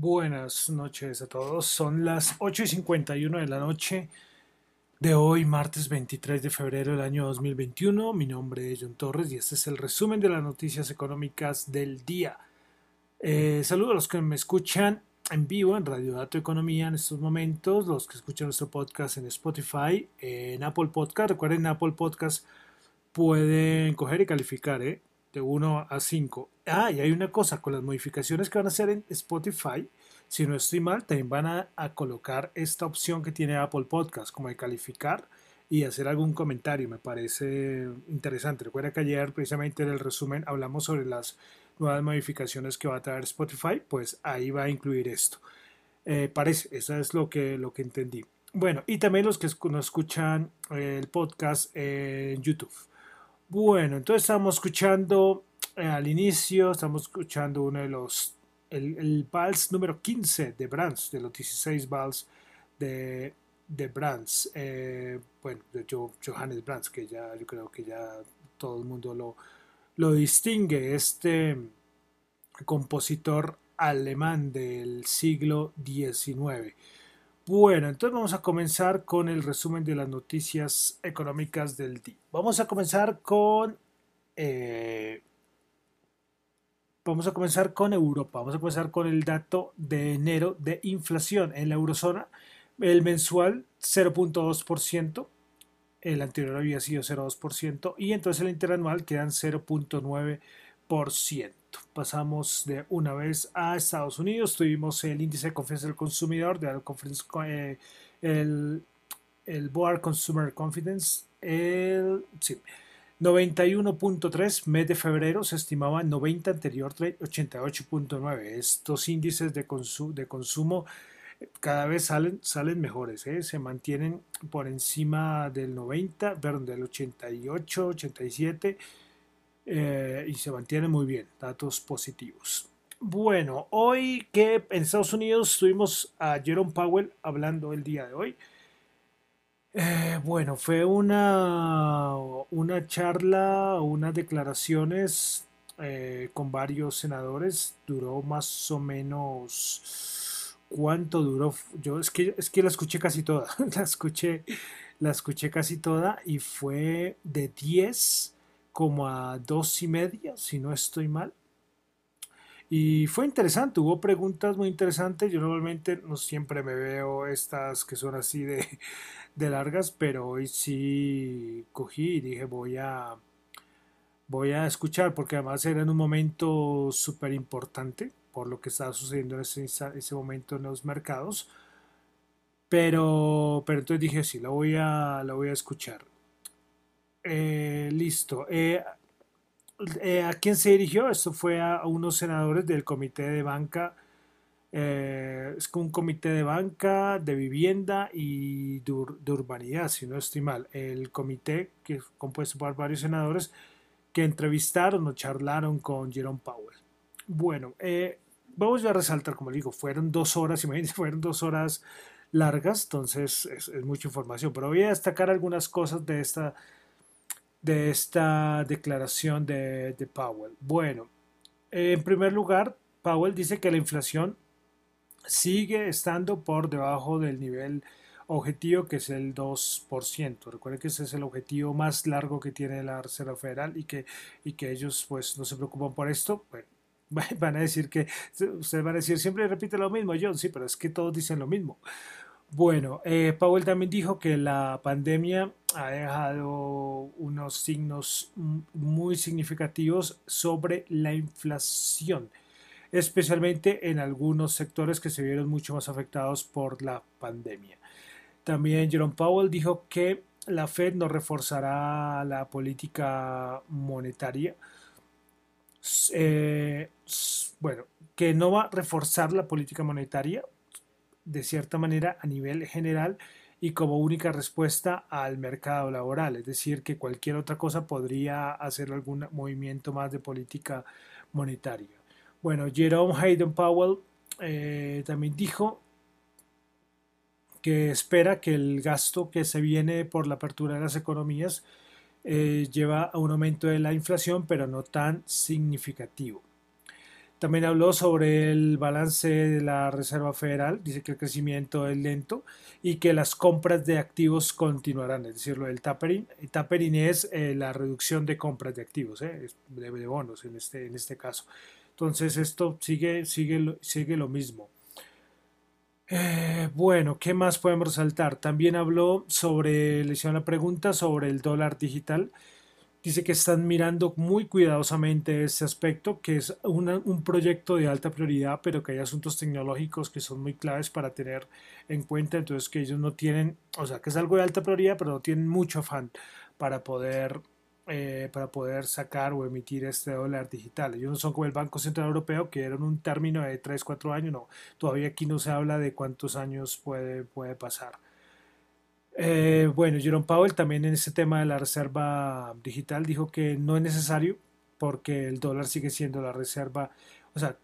Buenas noches a todos. Son las 8 y 51 de la noche de hoy, martes 23 de febrero del año 2021. Mi nombre es John Torres y este es el resumen de las noticias económicas del día. Eh, saludo a los que me escuchan en vivo en Radio Dato Economía en estos momentos, los que escuchan nuestro podcast en Spotify, en Apple Podcast. Recuerden, en Apple Podcast pueden coger y calificar, ¿eh? De 1 a 5. Ah, y hay una cosa, con las modificaciones que van a hacer en Spotify, si no estoy mal, también van a, colocar esta opción que tiene Apple Podcast, como de calificar y hacer algún comentario. Me parece interesante. Recuerda que ayer, precisamente en el resumen, hablamos sobre las nuevas modificaciones que va a traer Spotify, pues ahí va a incluir esto. Eh, parece, eso es lo que, lo que entendí. Bueno, y también los que nos escuchan el podcast en YouTube. Bueno, entonces estamos escuchando eh, al inicio, estamos escuchando uno de los, el, vals número 15 de Brands, de los 16 vals de, de Brands, eh, bueno, de Johannes Brands, que ya yo creo que ya todo el mundo lo, lo distingue, este compositor alemán del siglo XIX. Bueno, entonces vamos a comenzar con el resumen de las noticias económicas del día. Vamos a comenzar con... Eh, vamos a comenzar con Europa. Vamos a comenzar con el dato de enero de inflación en la eurozona. El mensual 0.2%. El anterior había sido 0.2%. Y entonces el interanual quedan 0.9%. Pasamos de una vez a Estados Unidos. Tuvimos el índice de confianza del consumidor, de eh, el, el Board Consumer Confidence, el 91.3, mes de febrero se estimaba 90, anterior 88.9. Estos índices de, de consumo cada vez salen, salen mejores, ¿eh? se mantienen por encima del 90, perdón, del 88, 87 eh, y se mantiene muy bien, datos positivos. Bueno, hoy que en Estados Unidos tuvimos a Jerome Powell hablando el día de hoy. Eh, bueno, fue una, una charla, unas declaraciones eh, con varios senadores. Duró más o menos. ¿Cuánto duró? Yo es que, es que la escuché casi toda. la escuché, la escuché casi toda y fue de 10 como a dos y media, si no estoy mal. Y fue interesante, hubo preguntas muy interesantes. Yo normalmente no siempre me veo estas que son así de, largas, pero hoy sí cogí y dije voy a, voy a escuchar, porque además era en un momento súper importante por lo que estaba sucediendo en ese, ese, momento en los mercados. Pero, pero entonces dije, sí, lo voy a, lo voy a escuchar. Eh, listo. Eh, eh, ¿A quién se dirigió? Esto fue a, unos senadores del comité de banca. es un comité de banca, de vivienda y de, urbanidad, si no estoy mal. El comité, que es compuesto por varios senadores, que entrevistaron o charlaron con Jerome Powell. Bueno, vamos a resaltar, como digo, fueron dos horas, imagínense, fueron dos horas largas, entonces es, es mucha información, pero voy a destacar algunas cosas de esta de esta declaración de, Powell? Bueno, en primer lugar, Powell dice que la inflación sigue estando por debajo del nivel objetivo que es el 2%. Recuerden que ese es el objetivo más largo que tiene la Reserva Federal y que, y que ellos pues no se preocupan por esto. Bueno, van a decir que, ustedes van a decir, siempre repite lo mismo, John, sí, pero es que todos dicen lo mismo. Bueno, eh, Powell también dijo que la pandemia ha dejado unos signos muy significativos sobre la inflación, especialmente en algunos sectores que se vieron mucho más afectados por la pandemia. También Jerome Powell dijo que la Fed no reforzará la política monetaria. Eh, bueno, que no va a reforzar la política monetaria de cierta manera a nivel general y como única respuesta al mercado laboral, es decir, que cualquier otra cosa podría hacer algún movimiento más de política monetaria. Bueno, Jerome Hayden Powell eh, también dijo que espera que el gasto que se viene por la apertura de las economías eh, lleva a un aumento de la inflación, pero no tan significativo. También habló sobre el balance de la Reserva Federal, dice que el crecimiento es lento y que las compras de activos continuarán, es decir, lo del tapering. El tapering es eh, la reducción de compras de activos, eh, de, bonos en este, en este caso. Entonces esto sigue, sigue, sigue lo mismo. Eh, bueno, ¿qué más podemos resaltar? También habló sobre, le hicieron la pregunta sobre el dólar digital. Dice que están mirando muy cuidadosamente ese aspecto, que es un proyecto de alta prioridad, pero que hay asuntos tecnológicos que son muy claves para tener en cuenta. Entonces, que ellos no tienen, o sea, que es algo de alta prioridad, pero no tienen mucho afán para poder, eh, para poder sacar o emitir este dólar digital. Ellos no son como el Banco Central Europeo, que era un término de 3, 4 años. No, todavía aquí no se habla de cuántos años puede, puede pasar. Eh, bueno, Jerome Powell también en este tema de la reserva digital dijo que no es necesario porque el dólar sigue siendo la reserva, o sea,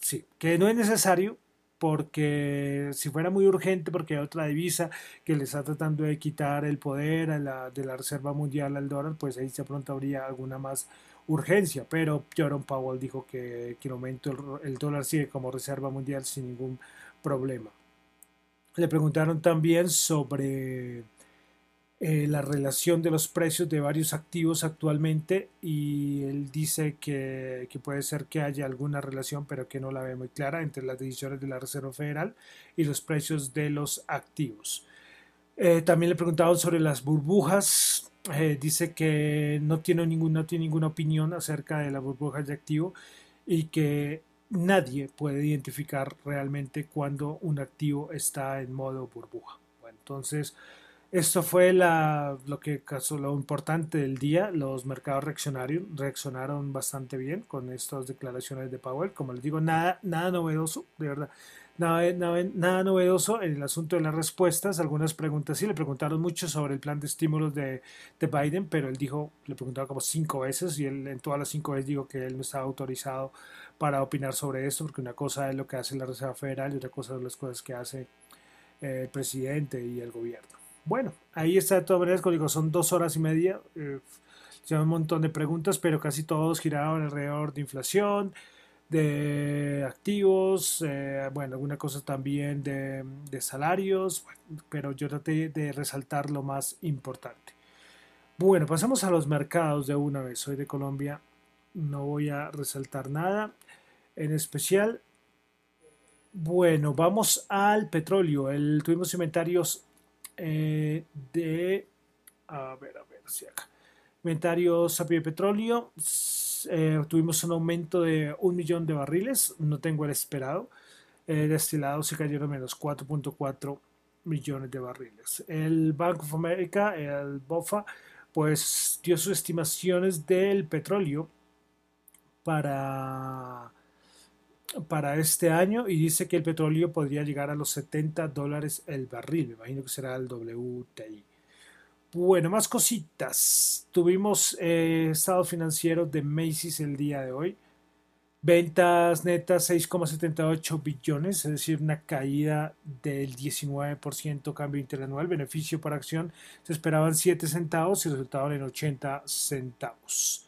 sí, que no es necesario porque si fuera muy urgente porque hay otra divisa que le está tratando de quitar el poder a la, de la reserva mundial al dólar, pues ahí de pronto habría alguna más urgencia, pero Jerome Powell dijo que, el momento el dólar sigue como reserva mundial sin ningún problema. Le preguntaron también sobre eh, la relación de los precios de varios activos actualmente y él dice que, puede ser que haya alguna relación, pero que no la ve muy clara entre las decisiones de la Reserva Federal y los precios de los activos. Eh, también le preguntaron sobre las burbujas. Eh, dice que no tiene, ningún, no tiene ninguna opinión acerca de las burbujas de activo y que nadie puede identificar realmente cuando un activo está en modo burbuja. Bueno, entonces, esto fue la, lo que lo importante del día. Los mercados reaccionaron, reaccionaron bastante bien con estas declaraciones de Powell. Como les digo, nada, nada novedoso, de verdad. Nada, nada, novedoso en el asunto de las respuestas. Algunas preguntas sí, le preguntaron mucho sobre el plan de estímulos de, de Biden, pero él dijo, le preguntaron como cinco veces y él en todas las cinco veces dijo que él no estaba autorizado para opinar sobre esto, porque una cosa es lo que hace la Reserva Federal y otra cosa son las cosas que hace eh, el presidente y el gobierno. Bueno, ahí está de todas maneras, como digo, son dos horas y media, eh, un montón de preguntas, pero casi todos giraban alrededor de inflación, de activos, eh, bueno, alguna cosa también de, salarios, pero yo traté de resaltar lo más importante. Bueno, pasamos a los mercados de una vez. Soy de Colombia, no voy a resaltar nada en especial. Bueno, vamos al petróleo. El, tuvimos inventarios eh, de... A ver, a ver, si acá. Inventarios de petróleo. Eh, tuvimos un aumento de un millón de barriles. No tengo el esperado. Eh, destilados se cayeron menos 4.4 millones de barriles. El Bank of America, el BOFA, pues dio sus estimaciones del petróleo para para este año y dice que el petróleo podría llegar a los 70 dólares el barril. Me imagino que será el WTI. Bueno, más cositas. Tuvimos eh, estado financiero de Macy's el día de hoy. Ventas netas 6,78 billones, es decir, una caída del 19% cambio interanual. Beneficio por acción se esperaban 7 centavos y resultaron en 80 centavos.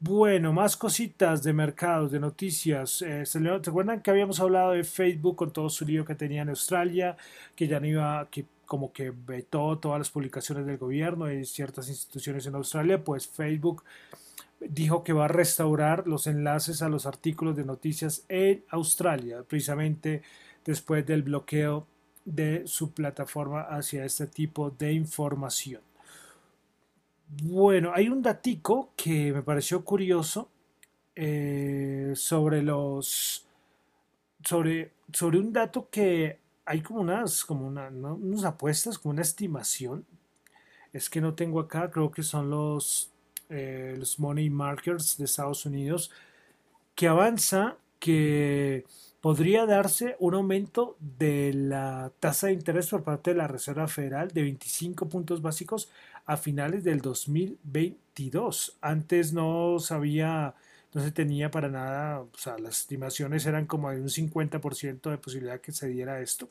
Bueno, más cositas de mercados, de noticias. Eh, ¿Se acuerdan que habíamos hablado de Facebook con todo su lío que tenía en Australia? Que ya no iba, que como que vetó todas las publicaciones del gobierno y ciertas instituciones en Australia. Pues Facebook dijo que va a restaurar los enlaces a los artículos de noticias en Australia, precisamente después del bloqueo de su plataforma hacia este tipo de información. Bueno, hay un datico que me pareció curioso eh, sobre los. Sobre, sobre un dato que hay como unas, como una, unas apuestas, como una estimación. Es que no tengo acá, creo que son los, eh, los money markers de Estados Unidos, que avanza que podría darse un aumento de la tasa de interés por parte de la Reserva Federal de 25 puntos básicos a finales del 2022. Antes no sabía, no se tenía para nada, o sea, las estimaciones eran como de un 50% de posibilidad que se diera esto.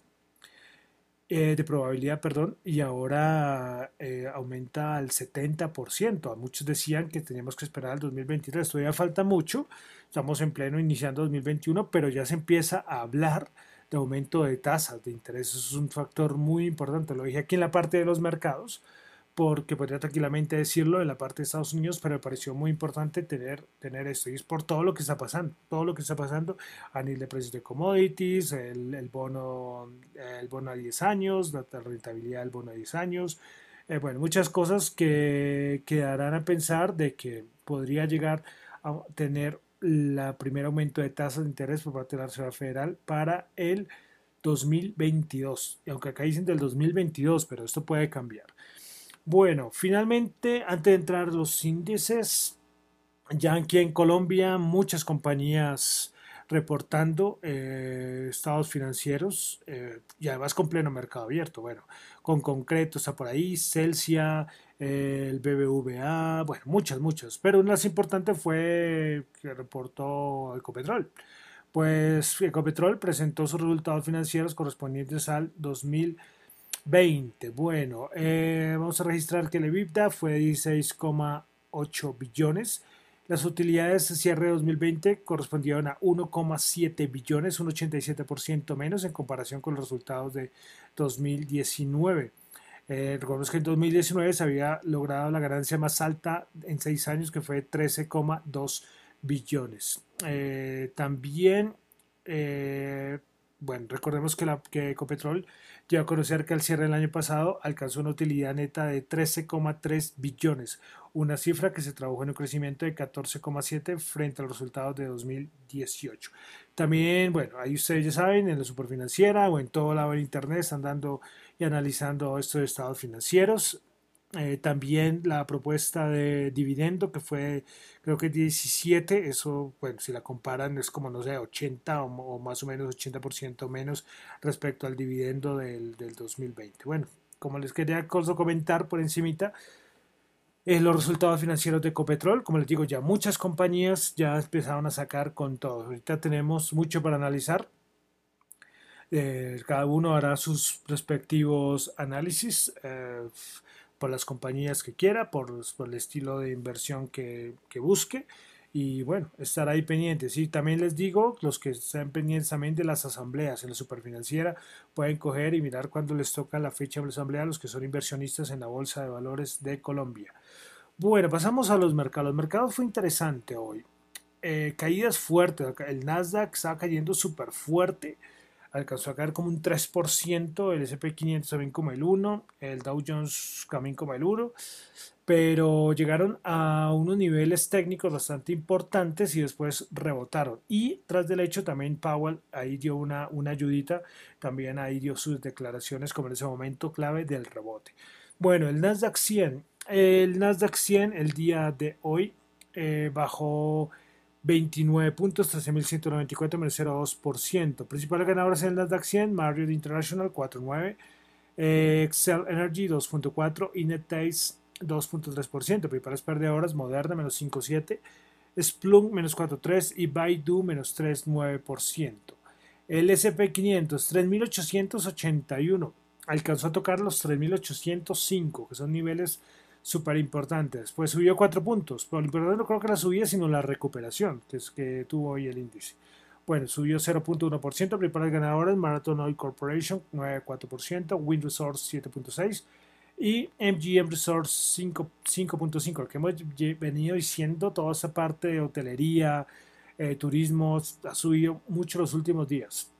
eh, de probabilidad, perdón, y ahora eh, aumenta al 70%. A muchos decían que teníamos que esperar al 2023. Todavía falta mucho, estamos en pleno iniciando 2021, pero ya se empieza a hablar de aumento de tasas de interés. Eso es un factor muy importante. Lo dije aquí en la parte de los mercados porque podría tranquilamente decirlo en la parte de Estados Unidos, pero me pareció muy importante tener, tener esto. Y es por todo lo que está pasando, todo lo que está pasando a nivel de precios de commodities, el, bono, el bono a 10 años, la rentabilidad del bono a 10 años, eh, bueno, muchas cosas que, que darán a pensar de que podría llegar a tener el primer aumento de tasas de interés por parte de la Reserva Federal para el 2022. Y aunque acá dicen del 2022, pero esto puede cambiar. Bueno, finalmente, antes de entrar los índices, ya aquí en Colombia muchas compañías reportando eh, estados financieros eh, y además con pleno mercado abierto. Bueno, con concreto está por ahí, Celsia, eh, el BBVA, bueno, muchas, muchas. Pero una más importante fue que reportó Ecopetrol. Pues Ecopetrol presentó sus resultados financieros correspondientes al 2000 20. Bueno, eh, vamos a registrar que el EBITDA fue 16,8 billones. Las utilidades de cierre de 2020 correspondieron a 1,7 billones, un 87% menos en comparación con los resultados de 2019. Eh, recordemos que en 2019 se había logrado la ganancia más alta en seis años, que fue 13,2 billones. Eh, también, eh, bueno, recordemos que, la, que Ecopetrol Dio a conocer que al cierre del año pasado alcanzó una utilidad neta de 13,3 billones, una cifra que se tradujo en un crecimiento de 14,7 frente a los resultados de 2018. También, bueno, ahí ustedes ya saben, en la superfinanciera o en todo lado del internet están dando y analizando estos estados financieros. Eh, también la propuesta de dividendo que fue creo que 17, eso bueno, si la comparan es como no sé, 80 o, más o menos 80% menos respecto al dividendo del, del 2020. Bueno, como les quería comentar por encimita, eh, los resultados financieros de Ecopetrol, como les digo, ya muchas compañías ya empezaron a sacar con todo. Ahorita tenemos mucho para analizar. Eh, cada uno hará sus respectivos análisis por las compañías que quiera, por, el estilo de inversión que, que, busque. Y bueno, estar ahí pendientes. Y también les digo, los que están pendientes también de las asambleas en la superfinanciera, pueden coger y mirar cuando les toca la fecha de la asamblea a los que son inversionistas en la Bolsa de Valores de Colombia. Bueno, pasamos a los mercados. Los mercados fue interesante hoy. Eh, caídas fuertes. El Nasdaq está cayendo súper fuerte alcanzó a caer como un 3%, el SP500 también como el 1%, el Dow Jones también como el 1%, pero llegaron a unos niveles técnicos bastante importantes y después rebotaron. Y tras del hecho también Powell ahí dio una, una ayudita, también ahí dio sus declaraciones como en ese momento clave del rebote. Bueno, el Nasdaq 100, el Nasdaq 100 el día de hoy eh, bajó 29 puntos, 13.194 menos 0,2%. Principales ganadores en el Nasdaq 100, Marriott International 4,9%, eh, Excel Energy 2.4%, Inetais 2.3%. Principales perdedoras, Moderna menos 5.7%, Splunk menos 4.3% y Baidu menos 3.9%. El SP500 3.881 alcanzó a tocar los 3.805, que son niveles súper importantes. Pues subió cuatro puntos, pero lo importante no creo que la subida, sino la recuperación, que es que tuvo hoy el índice. Bueno, subió 0.1%, principales ganadores, Marathon Oil Corporation 9.4%, Wind Resource 7.6% y MGM Resource 5.5%, lo que hemos venido diciendo, toda esa parte de hotelería, eh, turismo, ha subido mucho los últimos días.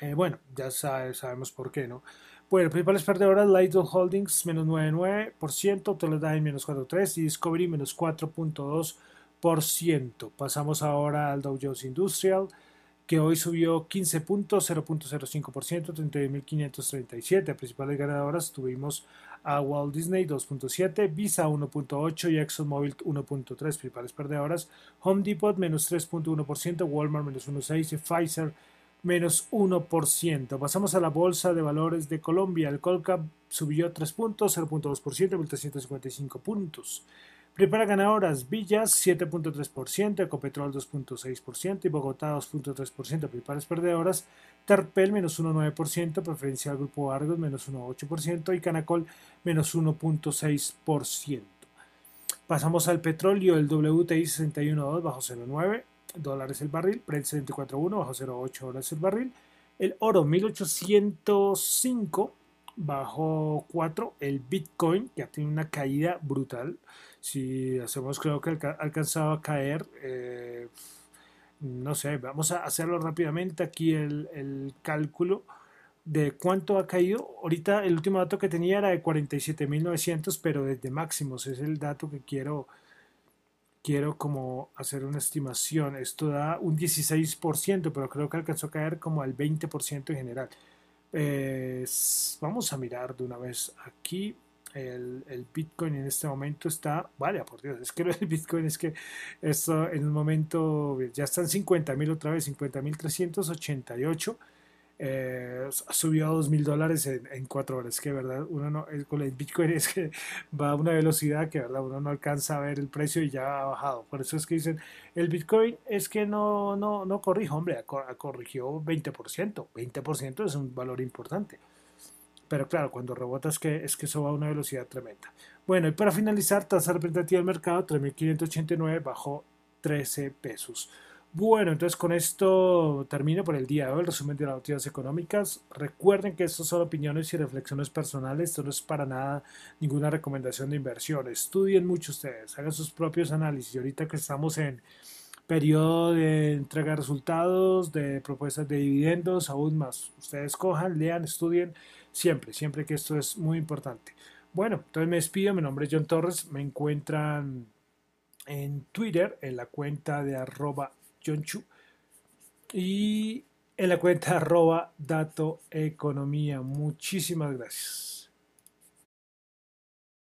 Eh, bueno, ya sabemos por qué, ¿no? Bueno, principales perdedoras, Lightdown Holdings menos 9,9%, Teledyne menos 4,3% y Discovery menos 4,2%. Pasamos ahora al Dow Jones Industrial, que hoy subió 15 puntos, 0.05%, 31.537. Principales ganadoras tuvimos a Walt Disney 2.7, Visa 1.8 y ExxonMobil 1.3. Principales perdedoras, Home Depot menos 3.1%, Walmart menos 1.6 y Pfizer menos 1%. Pasamos a la Bolsa de Valores de Colombia. El Colcap subió 3 puntos, 0.2%, 1.355 puntos. Prepara ganadoras, Villas 7.3%, Ecopetrol 2.6% y Bogotá 2.3%. Preparas perdedoras, Terpel menos 1.9%, Preferencial Grupo Argos menos 1.8% y Canacol menos 1.6%. Pasamos al petróleo, el WTI 61.2 bajo 0.9 dólares el barril, Brent 74.1 bajo 0.8 dólares el barril, el oro 1805 bajo 4, el Bitcoin ha tenido una caída brutal, si hacemos creo que ha alcanzado a caer, eh, no sé, vamos a hacerlo rápidamente aquí el, el cálculo de cuánto ha caído. Ahorita el último dato que tenía era de 47.900, pero desde máximos es el dato que quiero, quiero como hacer una estimación. Esto da un 16%, pero creo que alcanzó a caer como al 20% en general. vamos a mirar de una vez aquí. El, el, Bitcoin en este momento está, vale, por Dios, es que el Bitcoin es que esto en un momento ya están 50.000 otra vez, 50.388 eh, ha subido a 2 mil dólares en, 4 horas. Que verdad, uno no, con el Bitcoin es que va a una velocidad que verdad uno no alcanza a ver el precio y ya ha bajado. Por eso es que dicen, el Bitcoin es que no, no, no corrijo, hombre, corrigió 20%. 20% es un valor importante. Pero claro, cuando rebota es que, es que eso va a una velocidad tremenda. Bueno, y para finalizar, tasa representativa del mercado 3.589 bajó 13 pesos. Bueno, entonces con esto termino por el día de hoy el resumen de las noticias económicas. Recuerden que estos son opiniones y reflexiones personales, esto no es para nada ninguna recomendación de inversión. Estudien mucho ustedes, hagan sus propios análisis. Y ahorita que estamos en periodo de entrega de resultados, de propuestas de dividendos, aún más. Ustedes cojan, lean, estudien siempre, siempre que esto es muy importante. Bueno, entonces me despido, mi nombre es John Torres, me encuentran en Twitter en la cuenta de arroba Y en la cuenta arroba dato economía. Muchísimas gracias.